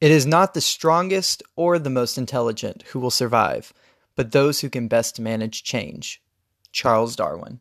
It is not the strongest or the most intelligent who will survive, but those who can best manage change. Charles Darwin.